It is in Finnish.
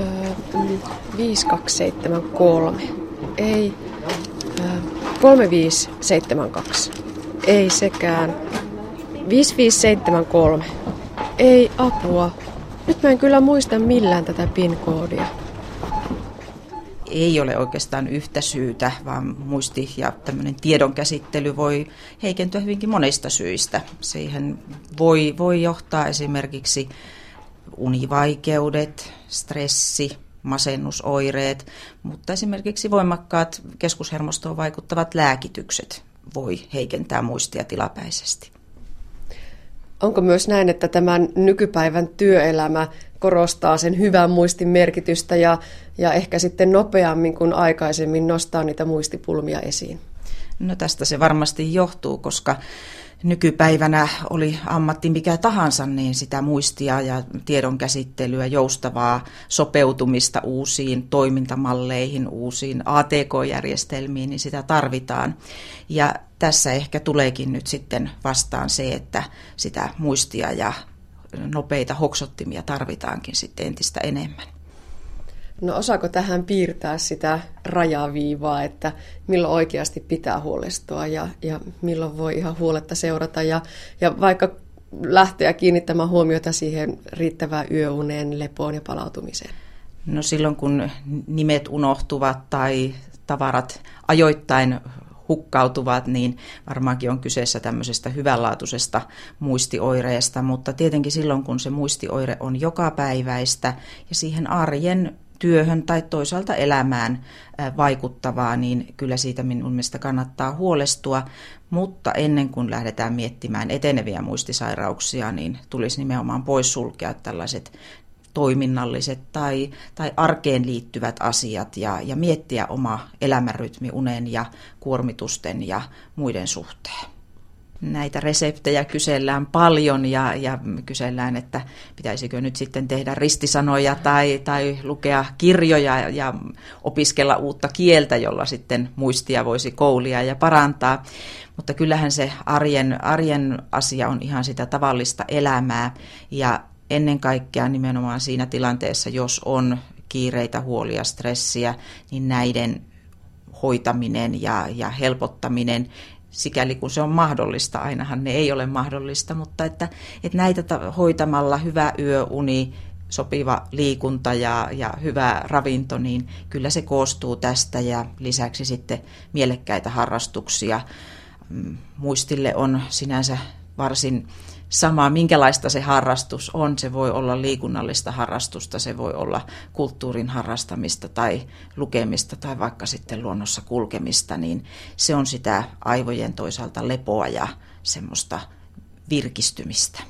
Öö, 5273. Ei. Öö, 3572. Ei sekään. 5573. Ei apua. Nyt mä en kyllä muista millään tätä PIN-koodia. Ei ole oikeastaan yhtä syytä, vaan muisti ja tämmöinen tiedonkäsittely voi heikentyä hyvinkin monista syistä. Siihen voi, voi johtaa esimerkiksi univaikeudet, stressi, masennusoireet, mutta esimerkiksi voimakkaat keskushermostoon vaikuttavat lääkitykset voi heikentää muistia tilapäisesti. Onko myös näin, että tämän nykypäivän työelämä korostaa sen hyvän muistin merkitystä ja, ja ehkä sitten nopeammin kuin aikaisemmin nostaa niitä muistipulmia esiin? No tästä se varmasti johtuu, koska nykypäivänä oli ammatti mikä tahansa, niin sitä muistia ja tiedon käsittelyä, joustavaa sopeutumista uusiin toimintamalleihin, uusiin ATK-järjestelmiin, niin sitä tarvitaan. Ja tässä ehkä tuleekin nyt sitten vastaan se, että sitä muistia ja nopeita hoksottimia tarvitaankin sitten entistä enemmän. No osaako tähän piirtää sitä rajaviivaa, että milloin oikeasti pitää huolestua ja, ja milloin voi ihan huoletta seurata ja, ja vaikka lähteä kiinnittämään huomiota siihen riittävään yöuneen, lepoon ja palautumiseen? No silloin kun nimet unohtuvat tai tavarat ajoittain hukkautuvat, niin varmaankin on kyseessä tämmöisestä hyvänlaatuisesta muistioireesta, mutta tietenkin silloin kun se muistioire on jokapäiväistä ja siihen arjen työhön tai toisaalta elämään vaikuttavaa, niin kyllä siitä minun mielestä kannattaa huolestua. Mutta ennen kuin lähdetään miettimään eteneviä muistisairauksia, niin tulisi nimenomaan poissulkea tällaiset toiminnalliset tai, tai arkeen liittyvät asiat ja, ja miettiä oma elämänrytmi unen ja kuormitusten ja muiden suhteen näitä reseptejä kysellään paljon ja, ja kysellään, että pitäisikö nyt sitten tehdä ristisanoja tai, tai lukea kirjoja ja opiskella uutta kieltä, jolla sitten muistia voisi koulia ja parantaa. Mutta kyllähän se arjen, arjen asia on ihan sitä tavallista elämää ja ennen kaikkea nimenomaan siinä tilanteessa, jos on kiireitä, huolia, stressiä, niin näiden hoitaminen ja, ja helpottaminen sikäli kun se on mahdollista. Ainahan ne ei ole mahdollista, mutta että, että näitä hoitamalla hyvä yöuni, sopiva liikunta ja, ja hyvä ravinto, niin kyllä se koostuu tästä ja lisäksi sitten mielekkäitä harrastuksia. Mm, muistille on sinänsä varsin sama, minkälaista se harrastus on. Se voi olla liikunnallista harrastusta, se voi olla kulttuurin harrastamista tai lukemista tai vaikka sitten luonnossa kulkemista, niin se on sitä aivojen toisaalta lepoa ja semmoista virkistymistä.